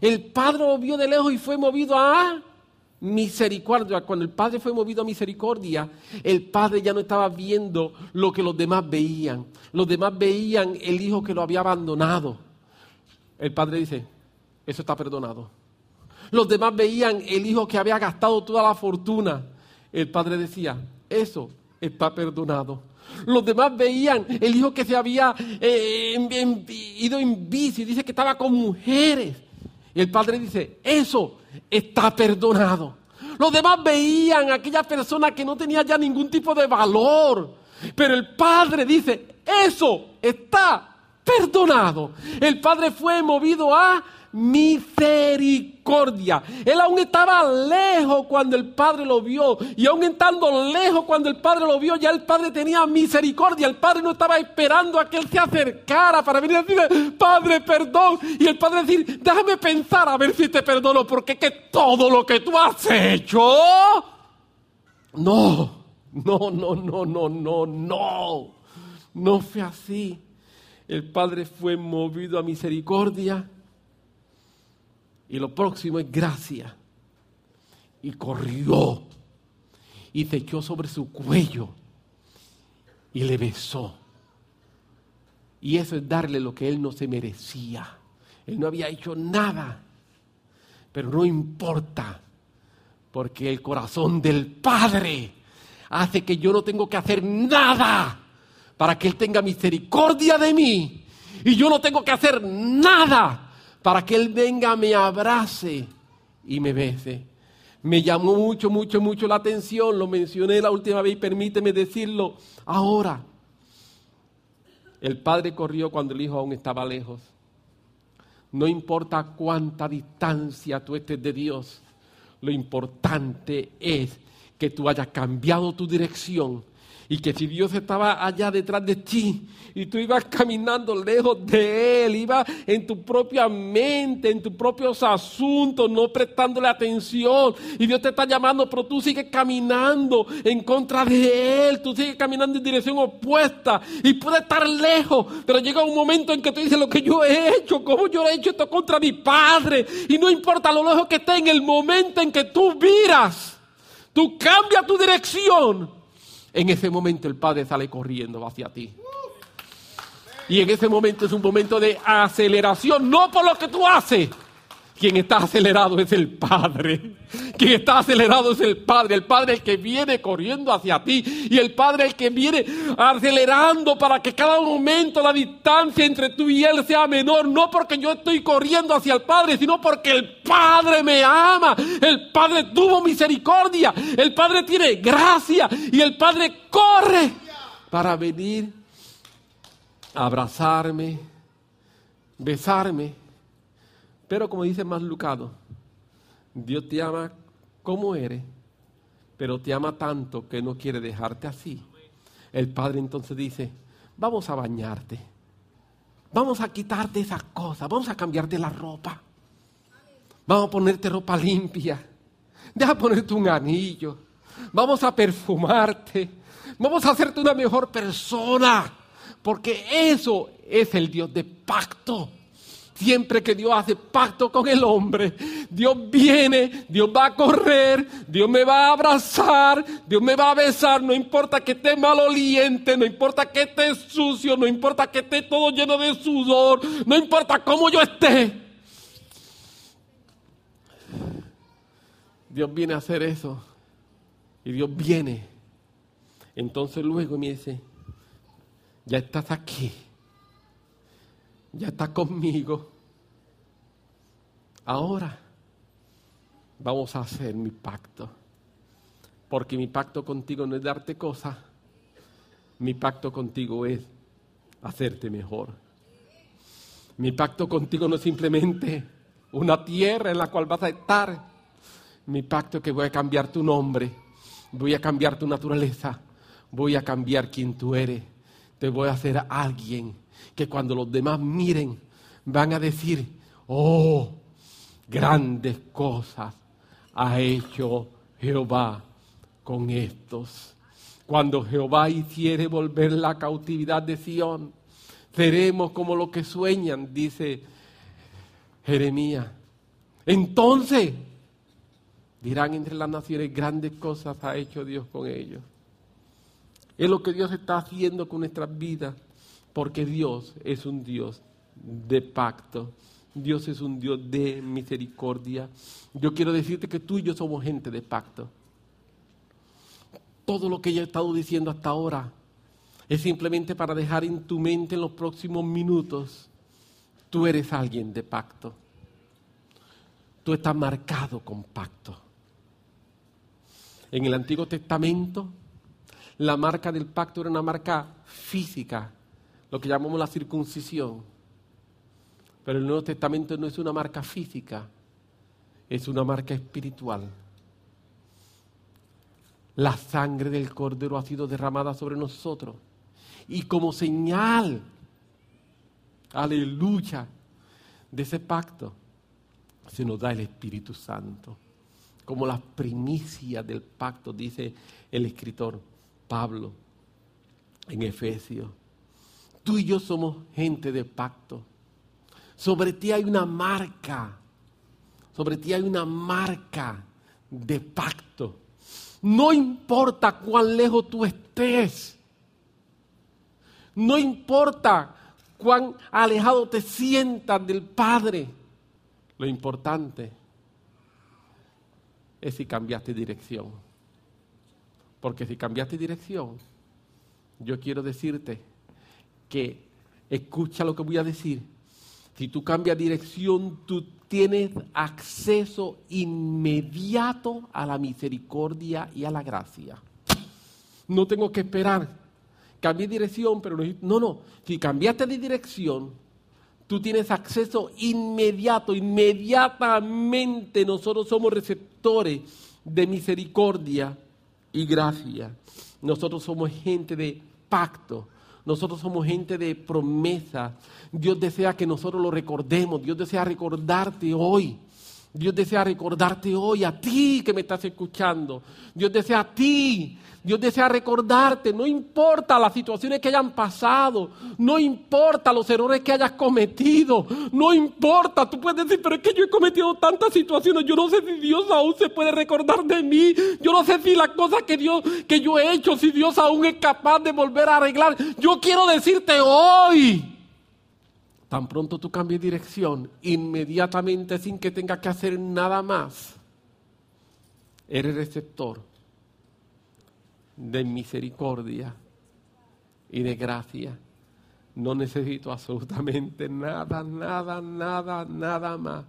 El Padre lo vio de lejos y fue movido a misericordia. Cuando el Padre fue movido a misericordia, el Padre ya no estaba viendo lo que los demás veían. Los demás veían el hijo que lo había abandonado. El Padre dice, eso está perdonado. Los demás veían el hijo que había gastado toda la fortuna. El Padre decía, eso está perdonado. Los demás veían el hijo que se había eh, ido en bici, dice que estaba con mujeres. Y el padre dice, eso está perdonado. Los demás veían a aquella persona que no tenía ya ningún tipo de valor. Pero el padre dice, eso está perdonado. El padre fue movido a misericordia. Él aún estaba lejos cuando el Padre lo vio. Y aún estando lejos cuando el Padre lo vio, ya el Padre tenía misericordia. El Padre no estaba esperando a que Él se acercara para venir a decirle, Padre, perdón. Y el Padre decir, déjame pensar a ver si te perdono, porque es que todo lo que tú has hecho... No, no, no, no, no, no, no. No fue así. El Padre fue movido a misericordia y lo próximo es gracia. Y corrió y se echó sobre su cuello y le besó. Y eso es darle lo que él no se merecía. Él no había hecho nada. Pero no importa, porque el corazón del Padre hace que yo no tengo que hacer nada para que Él tenga misericordia de mí. Y yo no tengo que hacer nada para que Él venga, me abrace y me bese. Me llamó mucho, mucho, mucho la atención, lo mencioné la última vez y permíteme decirlo ahora. El padre corrió cuando el hijo aún estaba lejos. No importa cuánta distancia tú estés de Dios, lo importante es que tú hayas cambiado tu dirección y que si Dios estaba allá detrás de ti y tú ibas caminando lejos de Él, ibas en tu propia mente, en tus propios asuntos, no prestándole atención, y Dios te está llamando, pero tú sigues caminando en contra de Él, tú sigues caminando en dirección opuesta y puede estar lejos, pero llega un momento en que tú dices lo que yo he hecho, cómo yo he hecho esto contra mi Padre, y no importa lo lejos que esté, en el momento en que tú miras, tú cambias tu dirección en ese momento el Padre sale corriendo hacia ti. Y en ese momento es un momento de aceleración, no por lo que tú haces, quien está acelerado es el Padre. Quien está acelerado es el Padre. El Padre el que viene corriendo hacia ti. Y el Padre el que viene acelerando para que cada momento la distancia entre tú y Él sea menor. No porque yo estoy corriendo hacia el Padre, sino porque el Padre me ama. El Padre tuvo misericordia. El Padre tiene gracia. Y el Padre corre para venir abrazarme, besarme. Pero como dice más Lucado, Dios te ama como eres, pero te ama tanto que no quiere dejarte así. El Padre entonces dice, vamos a bañarte, vamos a quitarte esas cosas, vamos a cambiarte la ropa, vamos a ponerte ropa limpia, deja ponerte un anillo, vamos a perfumarte, vamos a hacerte una mejor persona, porque eso es el Dios de pacto. Siempre que Dios hace pacto con el hombre, Dios viene, Dios va a correr, Dios me va a abrazar, Dios me va a besar, no importa que esté maloliente, no importa que esté sucio, no importa que esté todo lleno de sudor, no importa cómo yo esté. Dios viene a hacer eso y Dios viene. Entonces luego me dice, ya estás aquí ya está conmigo. Ahora vamos a hacer mi pacto. Porque mi pacto contigo no es darte cosas, mi pacto contigo es hacerte mejor. Mi pacto contigo no es simplemente una tierra en la cual vas a estar. Mi pacto es que voy a cambiar tu nombre, voy a cambiar tu naturaleza, voy a cambiar quien tú eres. Te voy a hacer alguien que cuando los demás miren van a decir, oh, grandes cosas ha hecho Jehová con estos. Cuando Jehová hiciere volver la cautividad de Sión, seremos como los que sueñan, dice Jeremías. Entonces dirán entre las naciones, grandes cosas ha hecho Dios con ellos. Es lo que Dios está haciendo con nuestras vidas porque Dios es un Dios de pacto. Dios es un Dios de misericordia. Yo quiero decirte que tú y yo somos gente de pacto. Todo lo que yo he estado diciendo hasta ahora es simplemente para dejar en tu mente en los próximos minutos, tú eres alguien de pacto. Tú estás marcado con pacto. En el Antiguo Testamento, la marca del pacto era una marca física, lo que llamamos la circuncisión. Pero el Nuevo Testamento no es una marca física, es una marca espiritual. La sangre del Cordero ha sido derramada sobre nosotros. Y como señal, aleluya, de ese pacto, se nos da el Espíritu Santo. Como la primicia del pacto, dice el escritor Pablo en Efesios. Tú y yo somos gente de pacto. Sobre ti hay una marca. Sobre ti hay una marca de pacto. No importa cuán lejos tú estés. No importa cuán alejado te sientas del Padre. Lo importante es si cambiaste dirección. Porque si cambiaste dirección, yo quiero decirte que escucha lo que voy a decir. Si tú cambias dirección, tú tienes acceso inmediato a la misericordia y a la gracia. No tengo que esperar. Cambié dirección, pero no, no, no. Si cambiaste de dirección, tú tienes acceso inmediato, inmediatamente nosotros somos receptores de misericordia y gracia. Nosotros somos gente de pacto. Nosotros somos gente de promesa. Dios desea que nosotros lo recordemos. Dios desea recordarte hoy. Dios desea recordarte hoy a ti que me estás escuchando. Dios desea a ti Dios desea recordarte, no importa las situaciones que hayan pasado, no importa los errores que hayas cometido, no importa, tú puedes decir, pero es que yo he cometido tantas situaciones, yo no sé si Dios aún se puede recordar de mí, yo no sé si las cosas que, Dios, que yo he hecho, si Dios aún es capaz de volver a arreglar. Yo quiero decirte hoy, tan pronto tú cambies dirección, inmediatamente sin que tengas que hacer nada más, eres receptor de misericordia y de gracia. No necesito absolutamente nada, nada, nada, nada más.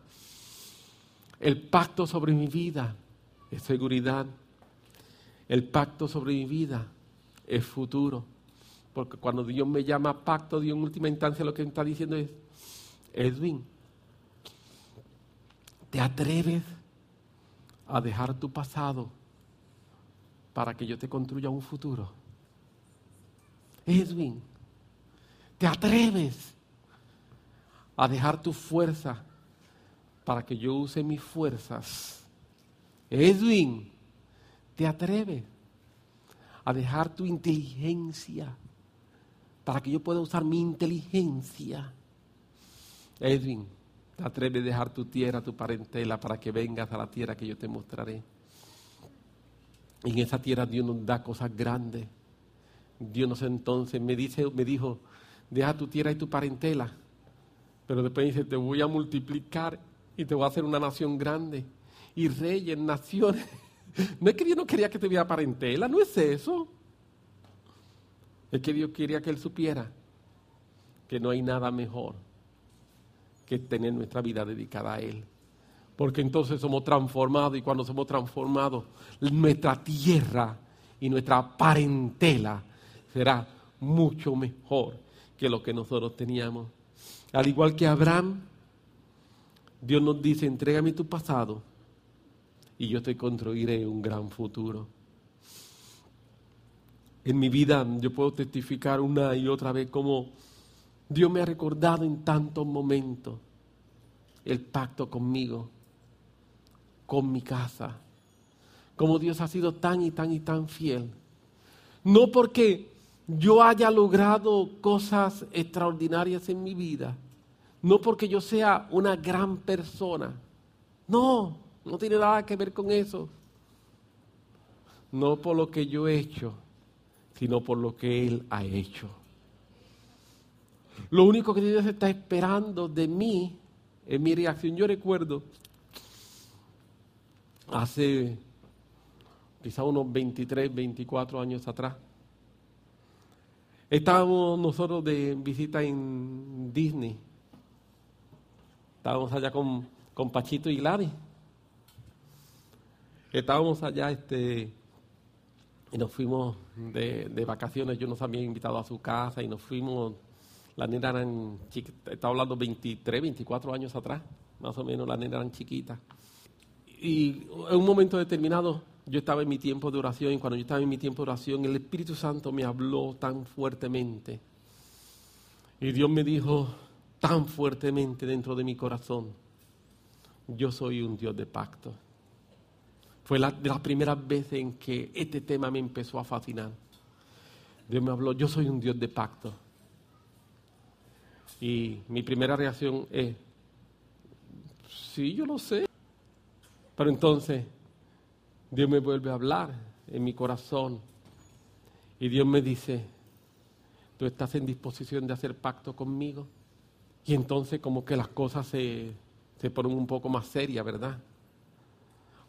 El pacto sobre mi vida es seguridad. El pacto sobre mi vida es futuro. Porque cuando Dios me llama pacto, Dios en última instancia lo que está diciendo es, Edwin, ¿te atreves a dejar tu pasado para que yo te construya un futuro? Edwin, ¿te atreves a dejar tu fuerza para que yo use mis fuerzas? Edwin, ¿te atreves a dejar tu inteligencia para que yo pueda usar mi inteligencia. Edwin, te atreves a dejar tu tierra, tu parentela, para que vengas a la tierra que yo te mostraré. En esa tierra Dios nos da cosas grandes. Dios nos entonces me, dice, me dijo, deja tu tierra y tu parentela. Pero después dice, te voy a multiplicar y te voy a hacer una nación grande. Y reyes, naciones. No es que Dios no quería que te viera parentela, no es eso. Es que Dios quería que él supiera que no hay nada mejor que tener nuestra vida dedicada a Él. Porque entonces somos transformados y cuando somos transformados, nuestra tierra y nuestra parentela será mucho mejor que lo que nosotros teníamos. Al igual que Abraham, Dios nos dice, entrégame tu pasado y yo te construiré un gran futuro. En mi vida yo puedo testificar una y otra vez cómo Dios me ha recordado en tantos momentos el pacto conmigo, con mi casa, como Dios ha sido tan y tan y tan fiel. No porque yo haya logrado cosas extraordinarias en mi vida, no porque yo sea una gran persona, no, no tiene nada que ver con eso, no por lo que yo he hecho sino por lo que Él ha hecho. Lo único que Dios está esperando de mí es mi reacción. Yo recuerdo hace quizá unos 23, 24 años atrás, estábamos nosotros de visita en Disney. Estábamos allá con, con Pachito y Gladys. Estábamos allá este, y nos fuimos de, vacaciones, yo nos había invitado a su casa y nos fuimos, la nena eran chiquitas, estaba hablando 23, 24 años atrás, más o menos, la nena eran chiquitas. Y en un momento determinado yo estaba en mi tiempo de oración y cuando yo estaba en mi tiempo de oración el Espíritu Santo me habló tan fuertemente y Dios me dijo tan fuertemente dentro de mi corazón, yo soy un Dios de pacto. Fue la, de las primeras veces en que este tema me empezó a fascinar. Dios me habló, yo soy un Dios de pacto. Y mi primera reacción es, sí, yo lo sé. Pero entonces Dios me vuelve a hablar en mi corazón y Dios me dice, tú estás en disposición de hacer pacto conmigo. Y entonces como que las cosas se, se ponen un poco más serias, ¿verdad?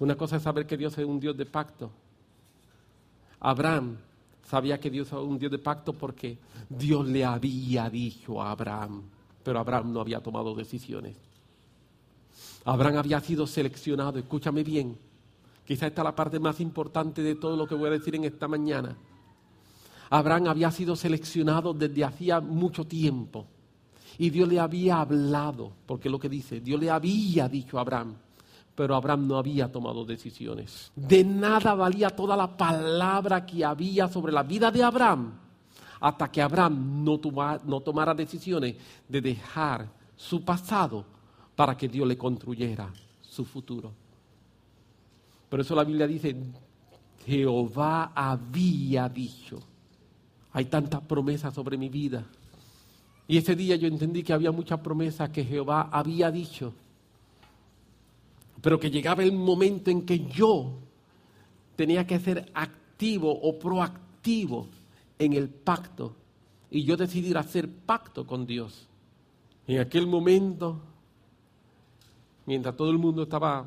Una cosa es saber que Dios es un Dios de pacto. Abraham sabía que Dios era un Dios de pacto porque Dios le había dicho a Abraham, pero Abraham no había tomado decisiones. Abraham había sido seleccionado, escúchame bien, quizá esta es la parte más importante de todo lo que voy a decir en esta mañana. Abraham había sido seleccionado desde hacía mucho tiempo y Dios le había hablado, porque lo que dice, Dios le había dicho a Abraham, pero Abraham no había tomado decisiones. De nada valía toda la palabra que había sobre la vida de Abraham hasta que Abraham no, tomara decisiones de dejar su pasado para que Dios le construyera su futuro. Por eso la Biblia dice, Jehová había dicho, hay tantas promesas sobre mi vida. Y ese día yo entendí que había muchas promesas que Jehová había dicho pero que llegaba el momento en que yo tenía que ser activo o proactivo en el pacto y yo decidí hacer pacto con Dios. En aquel momento, mientras todo el mundo estaba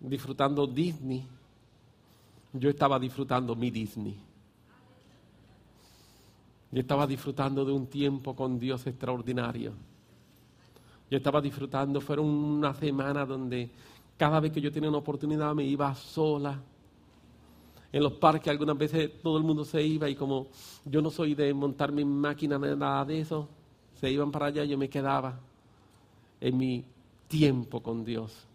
disfrutando Disney, yo estaba disfrutando mi Disney. Yo estaba disfrutando de un tiempo con Dios extraordinario. Yo estaba disfrutando, fueron una semana donde cada vez que yo tenía una oportunidad me iba sola. en los parques algunas veces todo el mundo se iba y como yo no soy de montarme en máquina nada de eso, se iban para allá y yo me quedaba en mi tiempo con Dios.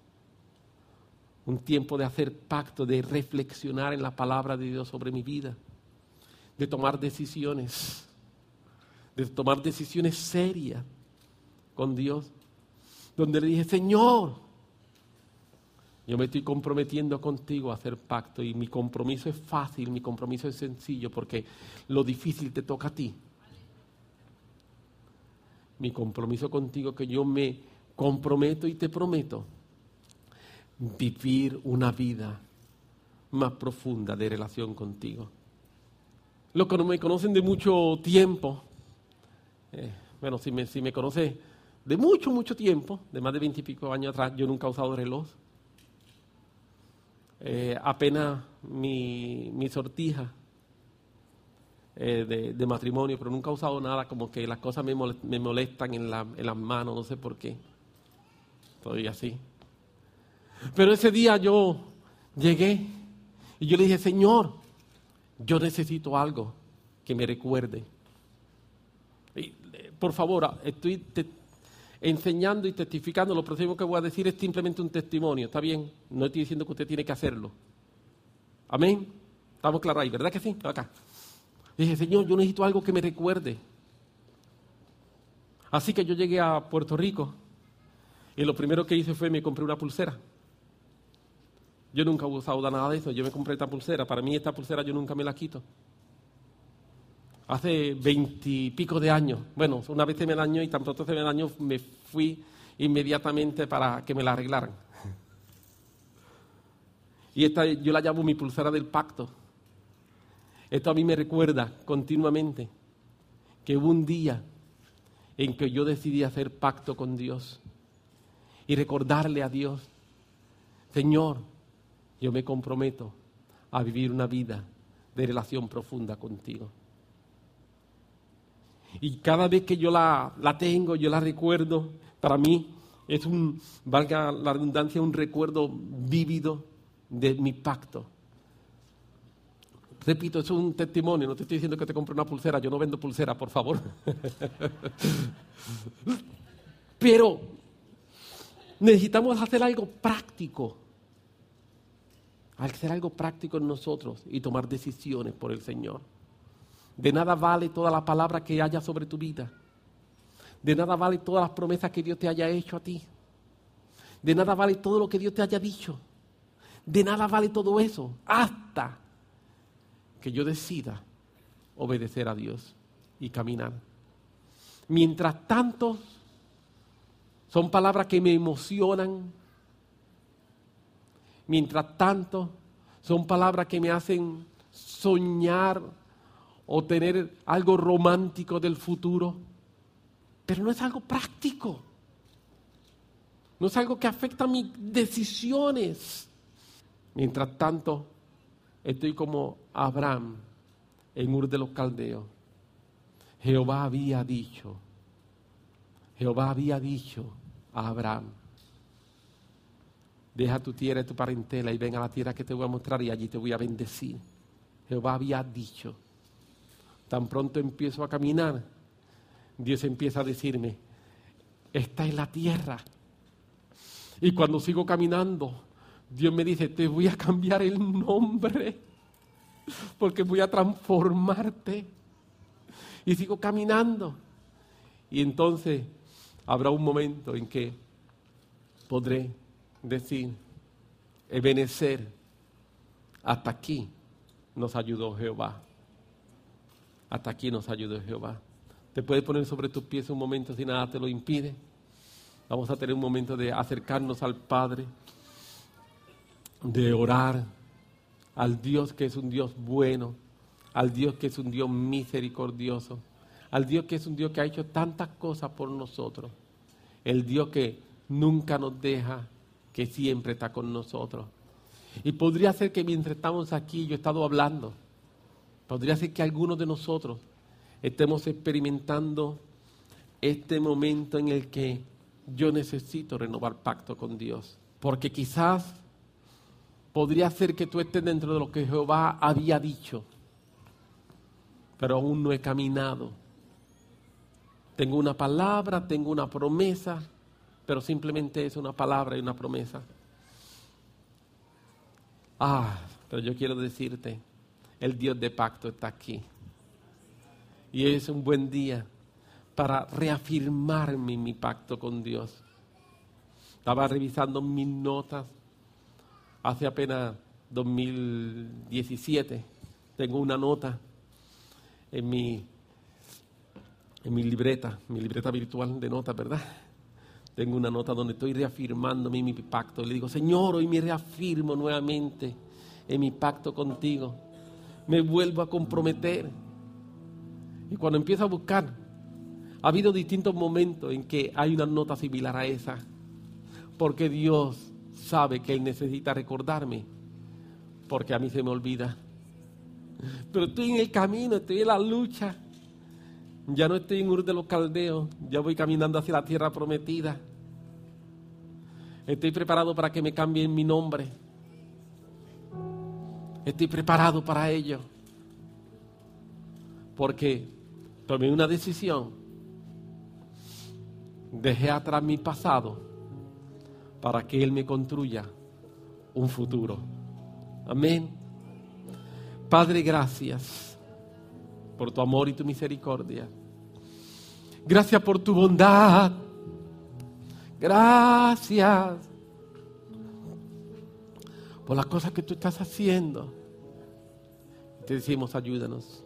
Un tiempo de hacer pacto, de reflexionar en la palabra de Dios sobre mi vida, de tomar decisiones, de tomar decisiones serias con Dios, donde le dije, Señor, yo me estoy comprometiendo contigo a hacer pacto y mi compromiso es fácil, mi compromiso es sencillo porque lo difícil te toca a ti. Mi compromiso contigo que yo me comprometo y te prometo vivir una vida más profunda de relación contigo. Los que no me conocen de mucho tiempo, eh, bueno, si me, si me conoce de mucho, mucho tiempo, de más de veintipico años atrás, yo nunca he usado reloj. Eh, apenas mi, sortija eh, de, matrimonio, pero nunca he usado nada, como que las cosas me, molestan en, en las manos, no sé por qué. Estoy así. Pero ese día yo llegué y yo le dije, Señor, yo necesito algo que me recuerde. Eh, por favor, estoy enseñando y testificando, lo próximo que voy a decir es simplemente un testimonio, ¿está bien? No estoy diciendo que usted tiene que hacerlo. Amén. Estamos claros ahí, ¿verdad que sí? Acá. Dije, Señor, yo necesito algo que me recuerde. Así que yo llegué a Puerto Rico y lo primero que hice fue me compré una pulsera. Yo nunca he usado nada de eso, yo me compré esta pulsera. Para mí esta pulsera yo nunca me la quito hace veintipico de años. Bueno, una vez se me dañó y tan pronto se me dañó me fui inmediatamente para que me la arreglaran. Y esta yo la llamo mi pulsera del pacto. Esto a mí me recuerda continuamente que hubo un día en que yo decidí hacer pacto con Dios y recordarle a Dios, Señor, yo me comprometo a vivir una vida de relación profunda contigo. Y cada vez que yo la, tengo, yo la recuerdo, para mí es un, valga la redundancia, un recuerdo vívido de mi pacto. Repito, es un testimonio, no te estoy diciendo que te compre una pulsera, yo no vendo pulsera, por favor. Pero necesitamos hacer algo práctico. Hacer algo práctico en nosotros y tomar decisiones por el Señor. De nada vale toda la palabra que haya sobre tu vida. De nada vale todas las promesas que Dios te haya hecho a ti. De nada vale todo lo que Dios te haya dicho. De nada vale todo eso hasta que yo decida obedecer a Dios y caminar. Mientras tanto, son palabras que me emocionan. Mientras tanto, son palabras que me hacen soñar o tener algo romántico del futuro, pero no es algo práctico. No es algo que afecta mis decisiones. Mientras tanto, estoy como Abraham en Ur de los Caldeos. Jehová había dicho, Jehová había dicho a Abraham, deja tu tierra y tu parentela y ven a la tierra que te voy a mostrar y allí te voy a bendecir. Jehová había dicho. Tan pronto empiezo a caminar, Dios empieza a decirme, esta es la tierra. Y cuando sigo caminando, Dios me dice, te voy a cambiar el nombre, porque voy a transformarte. Y sigo caminando. Y entonces habrá un momento en que podré decir, Ebenecer, hasta aquí nos ayudó Jehová. Hasta aquí nos ayudó Jehová. Te puedes poner sobre tus pies un momento si nada te lo impide. Vamos a tener un momento de acercarnos al Padre, de orar al Dios que es un Dios bueno, al Dios que es un Dios misericordioso, al Dios que es un Dios que ha hecho tantas cosas por nosotros, el Dios que nunca nos deja, que siempre está con nosotros. Y podría ser que mientras estamos aquí, yo he estado hablando, Podría ser que algunos de nosotros estemos experimentando este momento en el que yo necesito renovar pacto con Dios. Porque quizás podría ser que tú estés dentro de lo que Jehová había dicho, pero aún no he caminado. Tengo una palabra, tengo una promesa, pero simplemente es una palabra y una promesa. Ah, pero yo quiero decirte, el Dios de pacto está aquí. Y es un buen día para reafirmarme mi pacto con Dios. Estaba revisando mis notas hace apenas 2017. Tengo una nota en mi, en mi libreta, mi libreta virtual de notas, ¿verdad? Tengo una nota donde estoy reafirmándome mi pacto. Le digo, Señor, hoy me reafirmo nuevamente en mi pacto contigo. Me vuelvo a comprometer. Y cuando empiezo a buscar, ha habido distintos momentos en que hay una nota similar a esa porque Dios sabe que Él necesita recordarme, porque a mí se me olvida. Pero estoy en el camino, estoy en la lucha. Ya no estoy en Ur de los Caldeos, ya voy caminando hacia la tierra prometida. Estoy preparado para que me cambien mi nombre. Estoy preparado para ello. Porque tomé una decisión. Dejé atrás mi pasado para que Él me construya un futuro. Amén. Padre, gracias por tu amor y tu misericordia. Gracias por tu bondad. Gracias por las cosas que tú estás haciendo. Te decimos, ayúdanos.